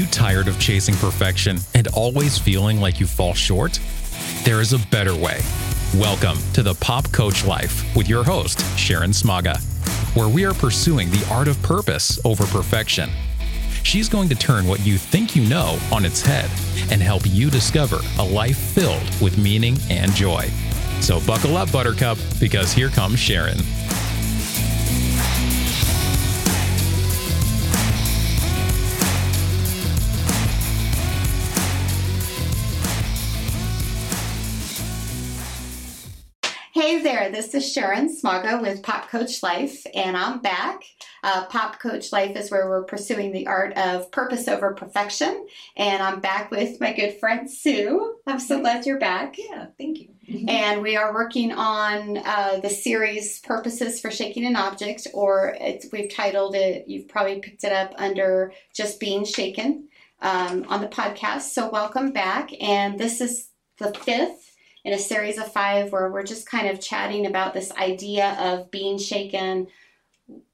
you tired of chasing perfection and always feeling like you fall short? There is a better way. Welcome to the Pop Coach Life with your host, Sharon Smaga, where we are pursuing the art of purpose over perfection. She's going to turn what you think you know on its head and help you discover a life filled with meaning and joy. So buckle up, Buttercup, because here comes Sharon. Hey there, this is Sharon Smaga with Pop Coach Life, and I'm back. Uh, Pop Coach Life is where we're pursuing the art of purpose over perfection, and I'm back with my good friend Sue. I'm so glad you're back. Yeah, thank you. And we are working on uh, the series Purposes for Shaking an Object, or we've titled it, you've probably picked it up under Just Being Shaken um, on the podcast. So, welcome back. And this is the fifth in a series of five where we're just kind of chatting about this idea of being shaken.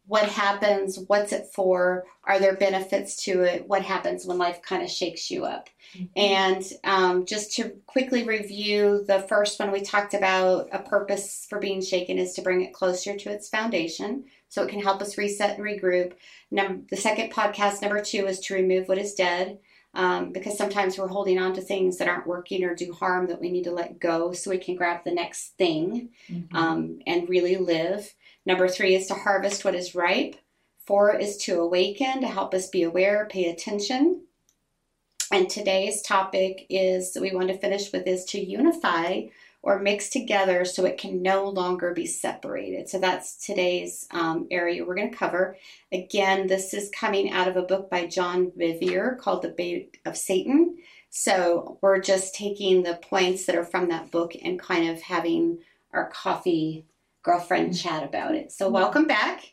What happens? What's it for? Are there benefits to it? What happens when life kind of shakes you up? Mm-hmm. And um, just to quickly review, the first one we talked about a purpose for being shaken is to bring it closer to its foundation so it can help us reset and regroup. Number, the second podcast, number two, is to remove what is dead um, because sometimes we're holding on to things that aren't working or do harm that we need to let go so we can grab the next thing mm-hmm. um, and really live. Number three is to harvest what is ripe. Four is to awaken, to help us be aware, pay attention. And today's topic is we want to finish with is to unify or mixed together so it can no longer be separated. So that's today's um, area we're going to cover. Again, this is coming out of a book by John Bevere called The Bait of Satan. So we're just taking the points that are from that book and kind of having our coffee girlfriend chat about it. So welcome back.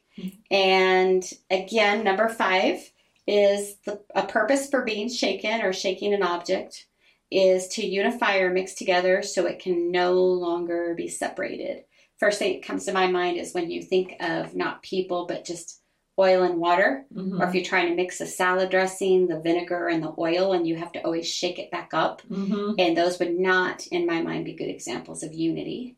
And again, number five is the, a purpose for being shaken or shaking an object is to unify or mix together so it can no longer be separated. First thing that comes to my mind is when you think of not people, but just oil and water, mm-hmm. or if you're trying to mix a salad dressing, the vinegar and the oil, and you have to always shake it back up. Mm-hmm. And those would not, in my mind, be good examples of unity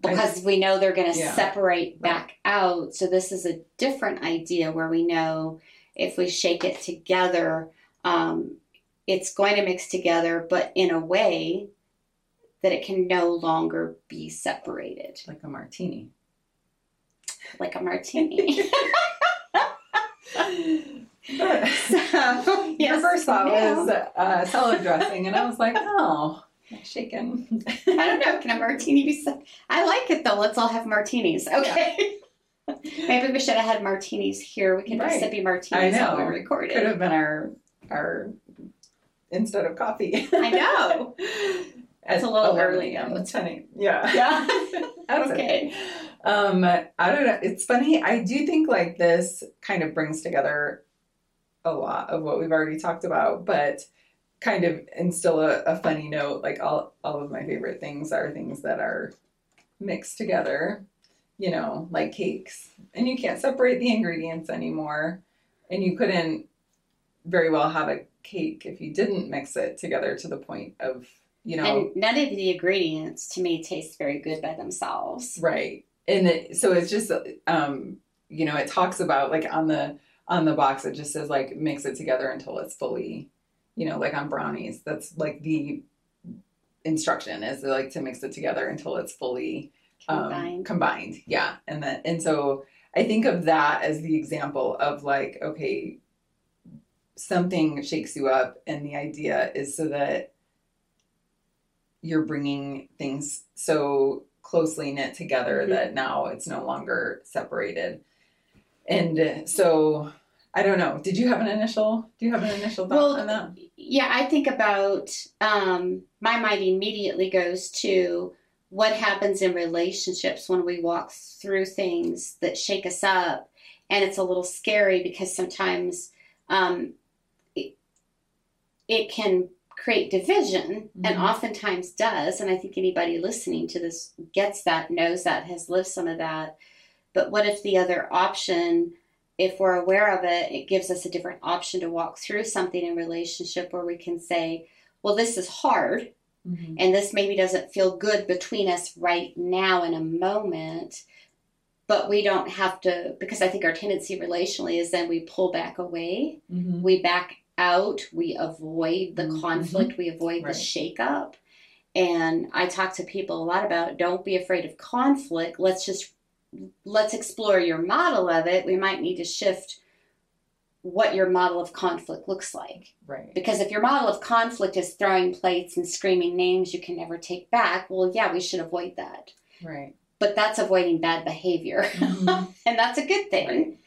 because we know they're going to yeah. separate back right. out. So this is a different idea where we know if we shake it together, um, it's going to mix together, but in a way that it can no longer be separated. Like a martini. Like a martini. so, yes, first thought was uh, salad dressing, and I was like, oh, shaken. I don't know. Can a martini be? I like it though. Let's all have martinis. Okay. Yeah. Maybe we should have had martinis here. We can right. sippy martinis while we recorded. Could have been our our instead of coffee. I know. It's a little early. Yeah, it's funny. Yeah. Yeah. Okay. Um, I don't know. It's funny. I do think like this kind of brings together a lot of what we've already talked about, but kind of instill a, a funny note. Like all, all of my favorite things are things that are mixed together, you know, like cakes. And you can't separate the ingredients anymore. And you couldn't very well have a cake if you didn't mix it together to the point of you know and none of the ingredients to me taste very good by themselves. Right. And it, so it's just um you know it talks about like on the on the box it just says like mix it together until it's fully you know like on brownies. That's like the instruction is like to mix it together until it's fully um, combined. Um, combined. Yeah. And then and so i think of that as the example of like okay something shakes you up and the idea is so that you're bringing things so closely knit together mm-hmm. that now it's no longer separated. And so i don't know. Did you have an initial do you have an initial thought well, on that? yeah i think about um, my mind immediately goes to what happens in relationships when we walk through things that shake us up. And it's a little scary because sometimes um, it can create division mm-hmm. and oftentimes does and i think anybody listening to this gets that knows that has lived some of that but what if the other option if we're aware of it, it gives us a different option to walk through something in relationship where we can say, well, this is hard Mhm. and this maybe doesn't feel good between us right now in a moment. But we don't have to, because I think our tendency relationally is then we pull back away, Mhm. we back out, we avoid the Mhm. conflict, we avoid Right. the shakeup. And I talk to people a lot about don't be afraid of conflict. Let's just let's explore your model of it. We might need to shift what your model of conflict looks like. Right. Because if your model of conflict is throwing plates and screaming names you can never take back, well, yeah, we should avoid that. Right. But that's avoiding bad behavior. Mhm. and that's a good thing. Right.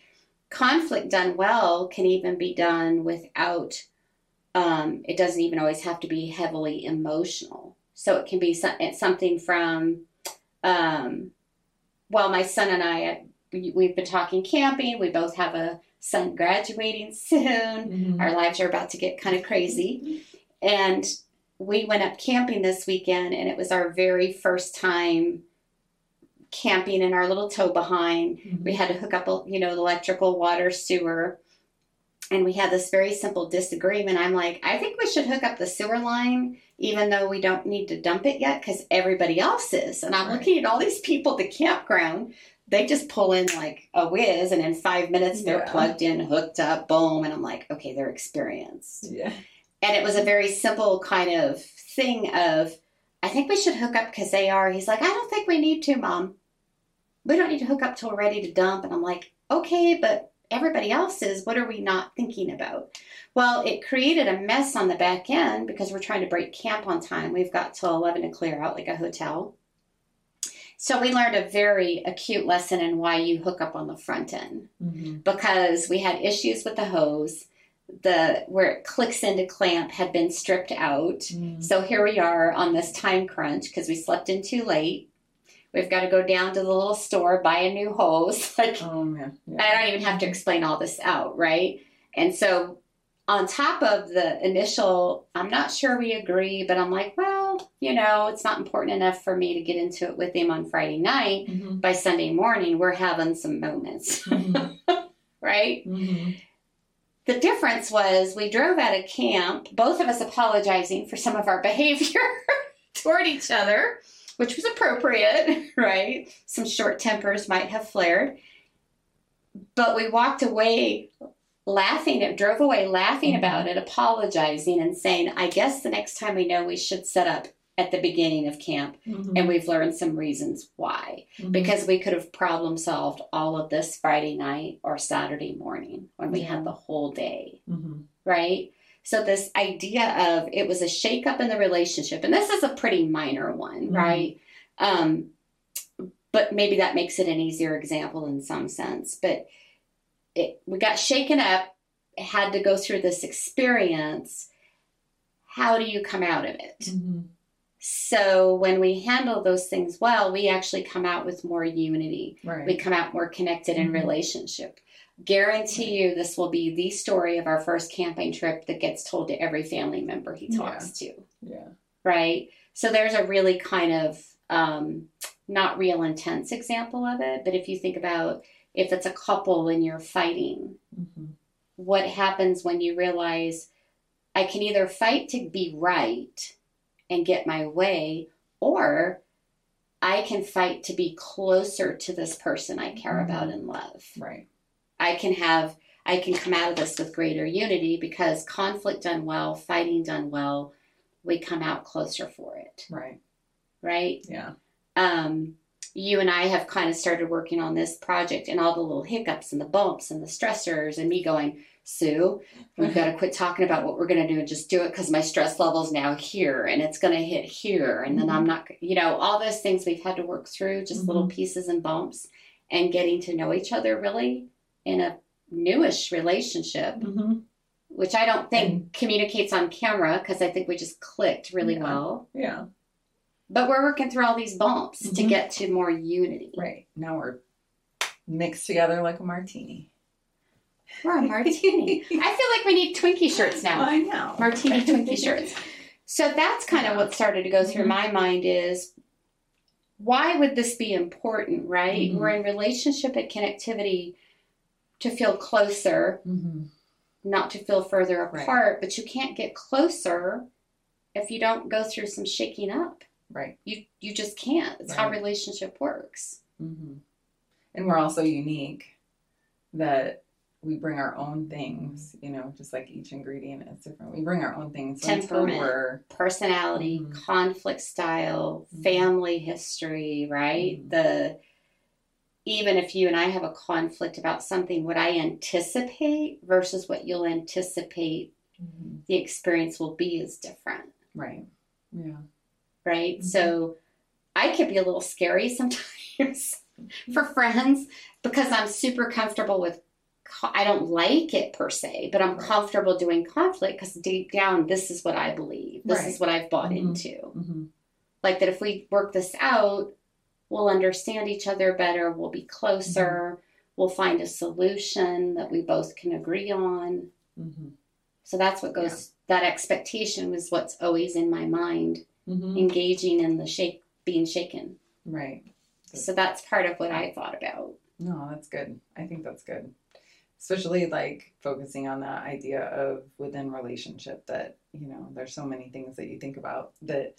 Conflict done well can even be done without, um, it doesn't even always have to be heavily emotional. So it can be some, it's something from, um, well, my son and I, we- we've been talking camping. We both have a son graduating soon. Mhm. Our lives are about to get kind of crazy. And we went up camping this weekend, and it was our very first time camping in our little tow behind. Mhm. We had to hook up, you know, electrical, water, sewer. And we had this very simple disagreement. I'm like, I think we should hook up the sewer line, even though we don't need to dump it yet, because everybody else is. And I'm Right. looking at all these people at the campground. They just pull in like a whiz, and in five minutes they're Yeah. plugged in, hooked up, boom. And I'm like, okay, they're experienced. Yeah. And it was a very simple kind of thing of, I think we should hook up because they are. He's like, I don't think we need to, mom. We don't need to hook up till we're ready to dump. And I'm like, okay, but everybody else is. What are we not thinking about? Well, it created a mess on the back end because we're trying to break camp on time. We've got till 11 to clear out like a hotel. So we learned a very acute lesson in why you hook up on the front end Mhm. because we had issues with the hose. The where it clicks into clamp had been stripped out. Mhm. So here we are on this time crunch because we slept in too late. We've got to go down to the little store, buy a new hose. Like Oh man. Yeah. I don't even have to explain all this out, right? And so on top of the initial, I'm not sure we agree, but I'm like, well, you know, it's not important enough for me to get into it with him on Friday night. Mhm. By Sunday morning, we're having some moments, Mhm. right? Mhm. The difference was we drove out of camp, both of us apologizing for some of our behavior toward each other, which was appropriate, right? Some short tempers might have flared. But we walked away laughing, it drove away laughing Mhm. about it, apologizing, and saying, I guess the next time we know we should set up at the beginning of camp. Mhm. And we've learned some reasons why Mhm. because we could have problem solved all of this Friday night or Saturday morning when we Yeah. had the whole day, Mhm. right? So, this idea of it was a shakeup in the relationship, and this is a pretty minor one, Mhm. right? Um, but maybe that makes it an easier example in some sense. But it, we got shaken up, had to go through this experience. How do you come out of it? Mhm. So, when we handle those things well, we actually come out with more unity Right. we come out more connected in Mhm. relationship. Guarantee you, this will be the story of our first camping trip that gets told to every family member he talks to, yeah. right? So there's a really kind of um, not real intense example of it, but if you think about if it's a couple and you're fighting, Mhm. what happens when you realize I can either fight to be right and get my way, or I can fight to be closer to this person I care Mhm. about and love. Right. I can have, I can come out of this with greater unity because conflict done well, fighting done well, we come out closer for it, Right. right? Yeah. um, you and I have kind of started working on this project and all the little hiccups and the bumps and the stressors and me going, Sue, we've got to quit talking about what we're going to do and just do it because my stress level's now here and it's going to hit here and then I'm not, you know, all those things we've had to work through, just little pieces and bumps and getting to know each other really in a newish relationship, Mhm. which I don't think communicates on camera because I think we just clicked really Yeah. well. Yeah. But we're working through all these bumps to Mhm. get to more unity. Right. Now we're mixed together like a martini. We're a martini. I feel like we need Twinkie shirts now. I know. Martini Twinkie shirts. So that's kind of what started to go through Mhm. my mind is why would this be important, right? Mhm. We're in relationship and connectivity to feel closer, Mm-hmm. not to feel further Right. apart, but you can't get closer if you don't go through some shaking up. Right. You you just can't. It's how relationship works. Mm-hmm. And we're also unique that we bring our own things, you know, just like each ingredient is different. We bring our own things. Temperament. we're- Personality, Mhm. conflict style, Mhm. family history, right? Mhm. The even if you and I have a conflict about something, what I anticipate versus what you'll anticipate the experience will be is different. Right. Yeah. right? Mhm. So I could be a little scary sometimes for friends because I'm super comfortable with. co- I don't like it per se, but I'm Right. comfortable doing conflict because deep down, this is what I believe. This Right. is what I've bought Mhm. into. Mm-hmm. Like that, if we work this out, we'll understand each other better. We'll be closer. We'll find a solution that we both can agree on. Mm-hmm. So that's what goes. That expectation was what's always in my mind, Mm-hmm. engaging in the shake, being shaken. Right. So that's part of what I thought about. No, that's good. I think that's good. Especially like focusing on that idea of within relationship that, you know, there's so many things that you think about that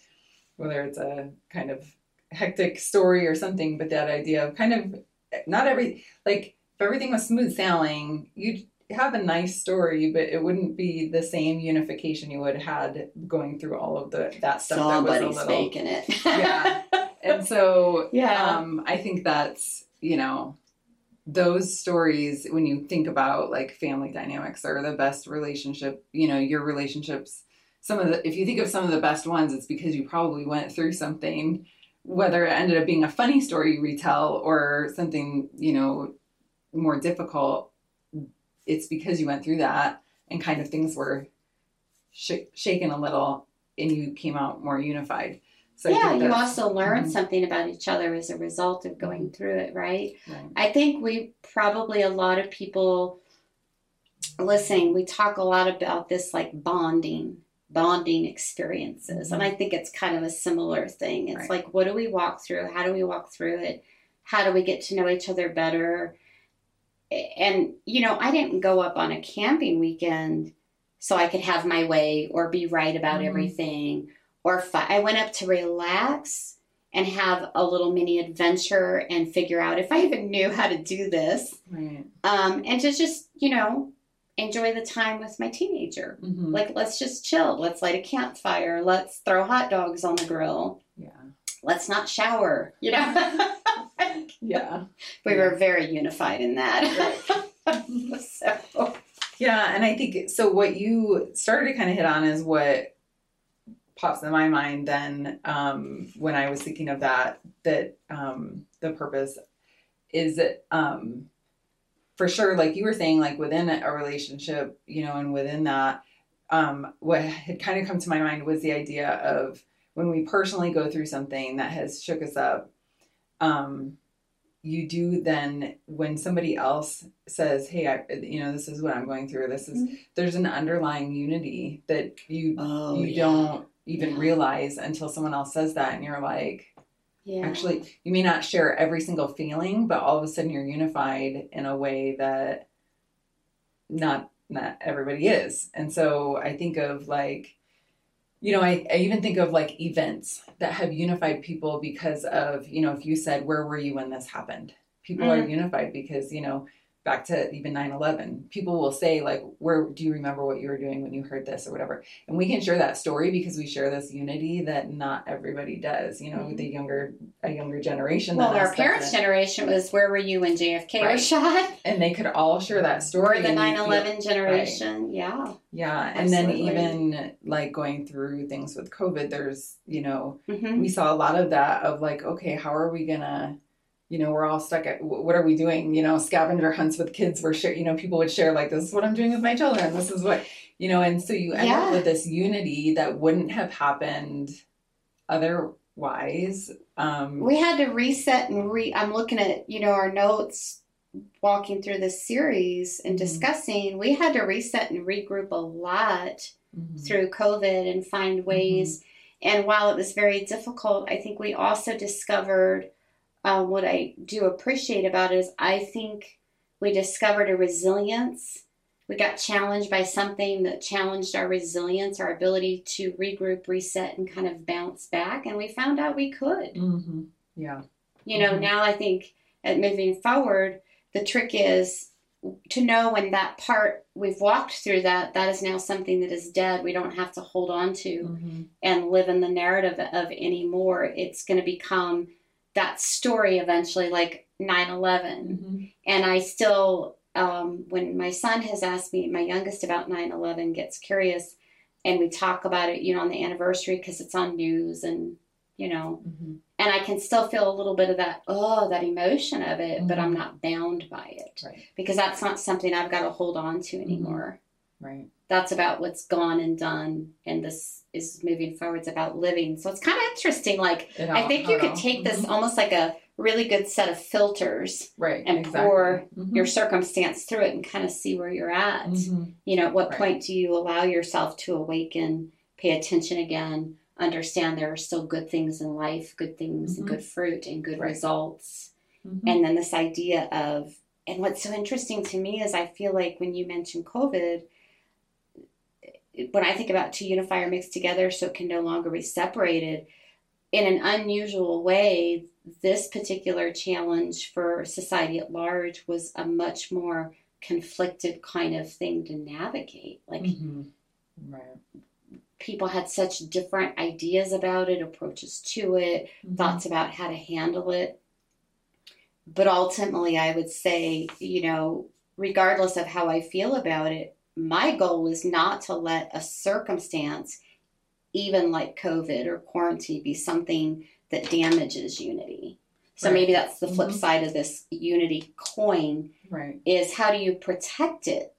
whether it's a kind of hectic story or something, but that idea of kind of not every like if everything was smooth sailing, you'd have a nice story, but it wouldn't be the same unification you would have had going through all of the that stuff Somebody's that was a little faking it. Yeah. and so Yeah. um, i think that's you know those stories when you think about like family dynamics are the best relationship you know your relationships some of the if you think of some of the best ones it's because you probably went through something whether it ended up being a funny story you retell or something you know more difficult it's because you went through that and kind of things were sh- shaken a little and you came out more unified so yeah, you also learn Mhm. something about each other as a result of going through it, right? Right. I think we probably a lot of people listening, we talk a lot about this like bonding, bonding experiences. And I think it's kind of a similar thing. It's Right. like, what do we walk through? How do we walk through it? How do we get to know each other better? And, you know, I didn't go up on a camping weekend so I could have my way or be right about Mhm. everything or fi- I went up to relax and have a little mini adventure and figure out if I even knew how to do this. Right. Um, and to just, you know, enjoy the time with my teenager. Mhm. Like, let's just chill. Let's light a campfire. Let's throw hot dogs on the grill. Yeah. Let's not shower. You know, Yeah. we were very unified in that. so, Yeah, and I think so. What you started to kind of hit on is what pops in my mind then um, when I was thinking of that. That um, the purpose is um, for sure, like you were saying, like within a relationship, you know, and within that, um, what had kind of come to my mind was the idea of when we personally go through something that has shook us up. Um, you do then when somebody else says hey I, you know this is what i'm going through this is Mhm. there's an underlying unity that you oh, you yeah. don't even Yeah. realize until someone else says that and you're like yeah. actually you may not share every single feeling but all of a sudden you're unified in a way that not not everybody is. And so i think of like you know I, I even think of like events that have unified people because of you know if you said where were you when this happened? People are mm-hmm. unified because you know back to even 9-11 people will say like where do you remember what you were doing when you heard this or whatever and we can share that story because we share this unity that not everybody does you know Mhm. the younger a younger generation well, our parents' generation was where were you when JFK Right. was shot? and they could all share that story Or the and you 9 feel- 11 generation. Yeah. yeah and then even like going through things with covid there's you know hmm we saw a lot of that of like okay how are we gonna you know we're all stuck at what are we doing you know scavenger hunts with kids were share you know people would share like this is what i'm doing with my children this is what you know and so you end Yeah. up with this unity that wouldn't have happened otherwise um We had to reset and re. I'm looking at you know our notes, walking through this series and Mhm. discussing. We had to reset and regroup a lot mhm, through COVID and find ways. And while it was very difficult, I think we also discovered uh, what I do appreciate about it is I think we discovered a resilience. We got challenged by something that challenged our resilience, our ability to regroup, reset, and kind of bounce back. And we found out we could. Mm-hmm. Yeah. You know, Mhm. now I think at moving forward, the trick is to know when that part we've walked through that, that is now something that is dead. We don't have to hold on to Mm-hmm. and live in the narrative of anymore. It's going to become that story eventually, like 9 11. Mm-hmm. And I still, um, when my son has asked me, my youngest about 9 11 gets curious, and we talk about it, you know, on the anniversary because it's on news and, you know, Mm-hmm. and I can still feel a little bit of that, oh, that emotion of it, but Mhm. I'm not bound by it Right. because that's not something I've got to hold on to anymore. Right. That's about what's gone and done, and this is moving forward. It's about living. So it's kind of interesting. Like, It I think you could all- take this Mhm. almost like a really good set of filters, right and exactly. pour Mhm. your circumstance through it, and kind of see where you're at. Mhm. You know, at what Right. point do you allow yourself to awaken, pay attention again, understand there are still good things in life, good things and Mhm. good fruit and good Right. results. Mhm. And then this idea of, and what's so interesting to me is I feel like when you mention COVID, when I think about to unify or mix together so it can no longer be separated, in an unusual way, this particular challenge for society at large was a much more conflicted kind of thing to navigate. Like Mhm. right people had such different ideas about it, approaches to it, Mhm. thoughts about how to handle it. But ultimately, I would say, you know, regardless of how I feel about it, my goal is not to let a circumstance, even like COVID or quarantine, be something that damages unity. So Right. maybe that's the flip Mhm. side of this unity coin right is how do you protect it?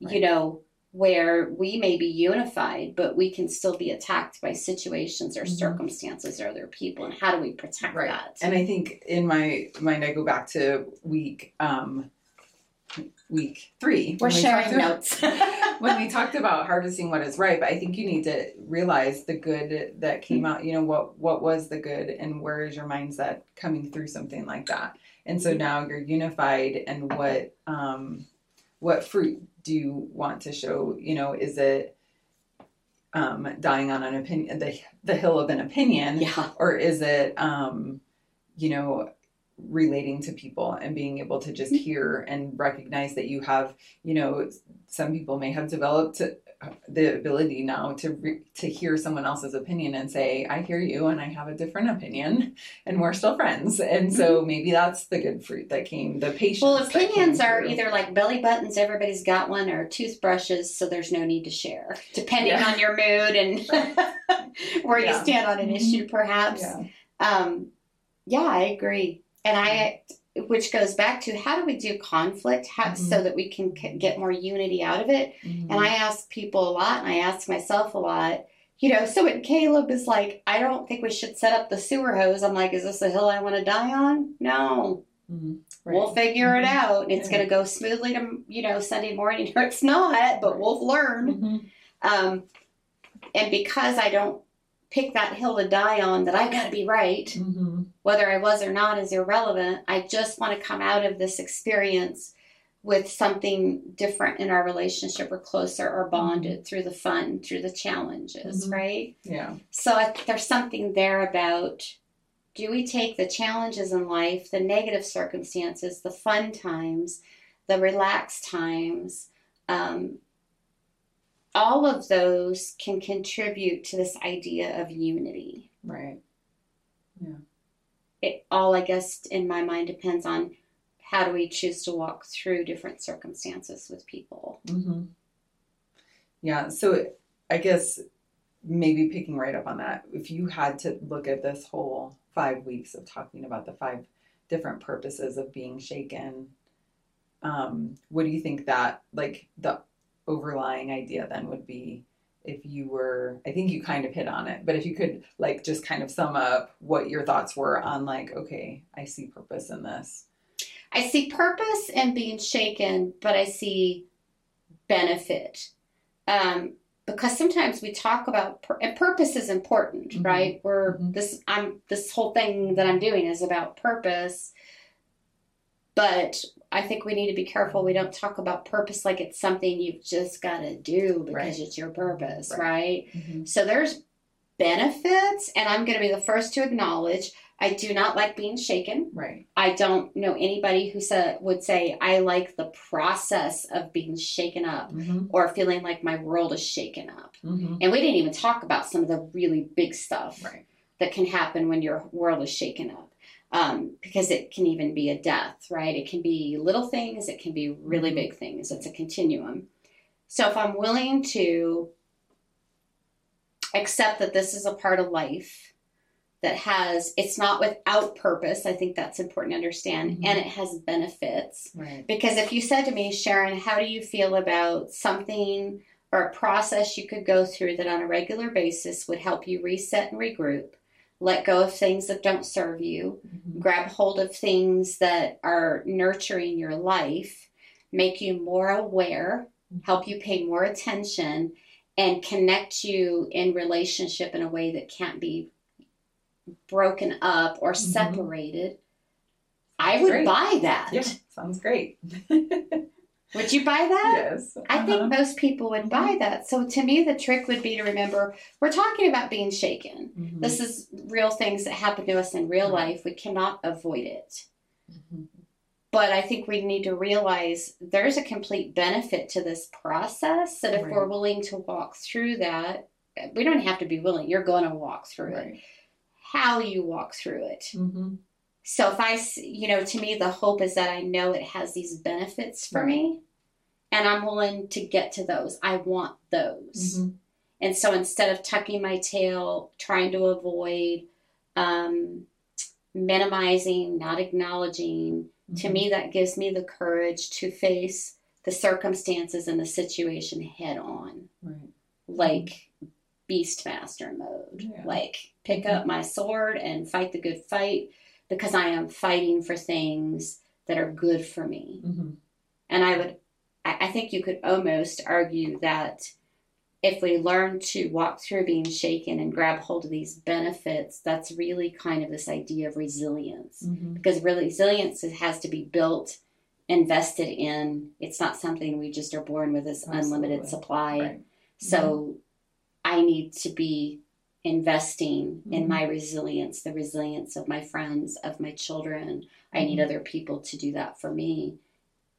You know, where we may be unified, but we can still be attacked by situations or Mhm. circumstances or other people. And how do we protect Right. that? And I think in my mind, I go back to week um, week three. We're when we sharing notes. when we talked about harvesting what is right, but I think you need to realize the good that came out. You know what what was the good, and where is your mindset coming through something like that? And so now you're unified, and what um, what fruit do you want to show? You know, is it um, dying on an opinion, the the hill of an opinion, yeah. or is it um you know relating to people and being able to just mm-hmm. hear and recognize that you have you know some people may have developed the ability now to re- to hear someone else's opinion and say i hear you and i have a different opinion and we're still friends. And so mm-hmm. maybe that's the good fruit that came the patience Well, opinions are through. either like belly buttons, everybody's got one, or toothbrushes, so there's no need to share, depending Yeah. on your mood and where you stand on an issue, mm-hmm. perhaps. yeah. Um, yeah, I agree, and I, which goes back to how do we do conflict, how, Mhm. so that we can c- get more unity out of it. Mhm. And I ask people a lot, and I ask myself a lot. You know, so when Caleb is like, I don't think we should set up the sewer hose. I'm like, is this a hill I want to die on? No, Mhm. we'll figure it Mhm. out. It's Yeah. going to go smoothly to you know Sunday morning, or it's not, but we'll learn. Mhm. Um, and because I don't pick that hill to die on, that I've got to be right Mhm. whether I was or not is irrelevant. I just want to come out of this experience with something different in our relationship or closer or bonded through the fun, through the challenges, Mhm. right? yeah So I there's something there about do we take the challenges in life, the negative circumstances, the fun times, the relaxed times, um, all of those can contribute to this idea of unity right Yeah. it all i guess in my mind depends on how do we choose to walk through different circumstances with people Mm-hmm. Yeah, so I guess maybe picking right up on that, if you had to look at this whole five weeks of talking about the five different purposes of being shaken, um, what do you think that like the overlying idea then would be if you were I think you kind of hit on it, but if you could like just kind of sum up what your thoughts were on like, okay, I see purpose in this. i see purpose in being shaken but i see benefit um, because sometimes we talk about pur- and purpose is important Mhm. right we're Mhm. this i'm this whole thing that i'm doing is about purpose but I think we need to be careful. We don't talk about purpose like it's something you've just got to do because Right. it's your purpose, Right. right? Mhm. So there's benefits, and I'm going to be the first to acknowledge I do not like being shaken. Right. I don't know anybody who said would say I like the process of being shaken up Mm-hmm. or feeling like my world is shaken up. Mm-hmm. And we didn't even talk about some of the really big stuff Right. that can happen when your world is shaken up. Um, because it can even be a death, right? It can be little things, it can be really Mhm. big things. It's a continuum. So if I'm willing to accept that this is a part of life that has, it's not without purpose, I think that's important to understand, Mhm. and it has benefits. Right. Because if you said to me, Sharon, how do you feel about something or a process you could go through that on a regular basis would help you reset and regroup, let go of things that don't serve you, Mhm. grab hold of things that are nurturing your life, make you more aware, help you pay more attention, and connect you in relationship in a way that can't be broken up or Mhm. separated. I would Great. buy that. Yeah. Sounds great. Would you buy that? yes. I think Uh-huh. most people would buy that. So to me, the trick would be to remember we're talking about being shaken. Mhm. This is real things that happen to us in real Right. life. We cannot avoid it. Mhm. But I think we need to realize there's a complete benefit to this process that if Right. we're willing to walk through that, we don't have to be willing. You're going to walk through it. How you walk through it. Mm-hmm. So if I, you know, to me, the hope is that I know it has these benefits for Right. me and I'm willing to get to those. I want those. Mm-hmm. And so instead of tucking my tail, trying to avoid, um, minimizing, not acknowledging, to Mm-hmm. me, that gives me the courage to face the circumstances and the situation head on, Right. like Beastmaster mode. Yeah. Like pick Mhm. up my sword and fight the good fight because I am fighting for things that are good for me. Mm-hmm. And I would, I think you could almost argue that if we learn to walk through being shaken and grab hold of these benefits, that's really kind of this idea of resilience. Mm-hmm. Because resilience has to be built, invested in. It's not something we just are born with this unlimited supply. Right. So I need to be investing in Mhm. my resilience, the resilience of my friends, of my children. I need Mhm. other people to do that for me.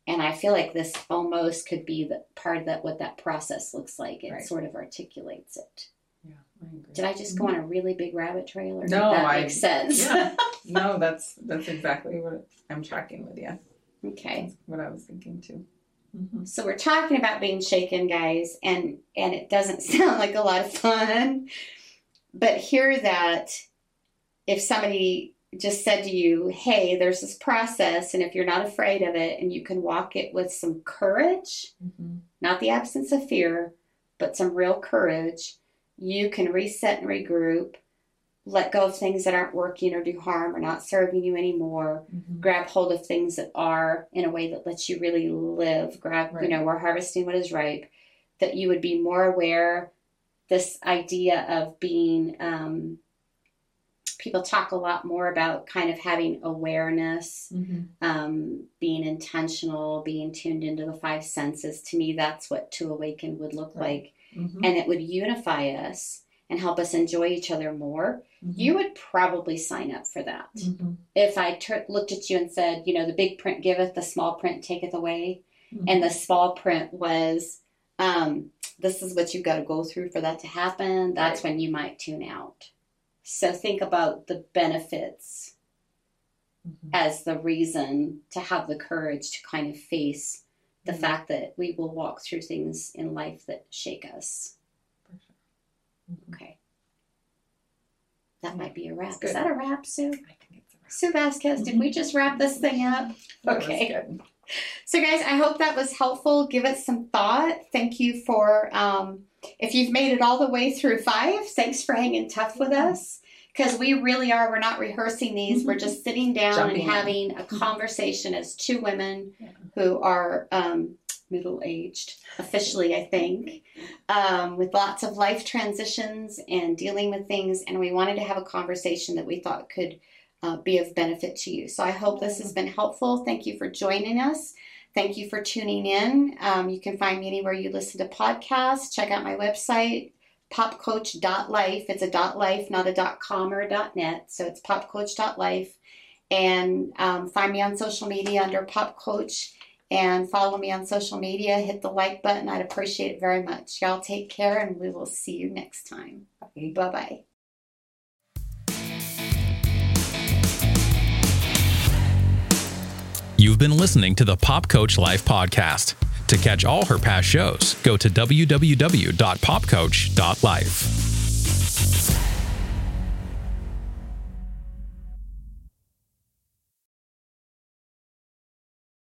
And I feel like this almost could be the part of that what that process looks like. It Right. sort of articulates it. Yeah, I agree. Did I just go on a really big rabbit trail or No, that I- make sense? Yeah. no, that's that's exactly what I'm tracking with you. okay. That's what I was thinking too. Mm-hmm. So we're talking about being shaken, guys, and and it doesn't sound like a lot of fun. But hear that if somebody just said to you, "Hey, there's this process, and if you're not afraid of it, and you can walk it with some courage, Mm-hmm. not the absence of fear, but some real courage, you can reset and regroup, let go of things that aren't working or do harm or not serving you anymore." Mm-hmm. grab hold of things that are in a way that lets you really live grab you know we're harvesting what is ripe that you would be more aware this idea of being um, people talk a lot more about kind of having awareness Mm-hmm. um, being intentional being tuned into the five senses to me that's what to awaken would look Right. like Mm-hmm. and it would unify us and help us enjoy each other more Mm-hmm. you would probably sign up for that Mm-hmm. if I tur looked at you and said, you know, the big print giveth, the small print taketh away, Mm-hmm. and the small print was, um, this is what you've got to go through for that to happen, that's when you might tune out. So think about the benefits Mhm. as the reason to have the courage to kind of face the Mhm. fact that we will walk through things in life that shake us. For sure. Mhm. Okay. That might be a wrap. Is that a wrap, Sue? I think it's a wrap. Sue Vasquez, did we just wrap this thing up? Okay. So, guys, I hope that was helpful. Give it some thought. Thank you for, um, if you've made it all the way through five, thanks for hanging tough with us. Because we really are, we're not rehearsing these. We're just sitting down Jumping and having a conversation as two women Yeah. who are um, middle aged, officially, I think, um, with lots of life transitions and dealing with things. And we wanted to have a conversation that we thought could uh, be of benefit to you. So I hope this has been helpful. Thank you for joining us. Thank you for tuning in. Um, you can find me anywhere you listen to podcasts. Check out my website, popcoach.life. It's a dot .life, not a dot .com or a dot .net. So it's popcoach.life. And um, find me on social media under popcoach and follow me on social media. Hit the like button. I'd appreciate it very much. Y'all take care and we will see you next time. Okay. Bye bye You've been listening to the Pop Coach Life podcast. To catch all her past shows, go to www.popcoach.life.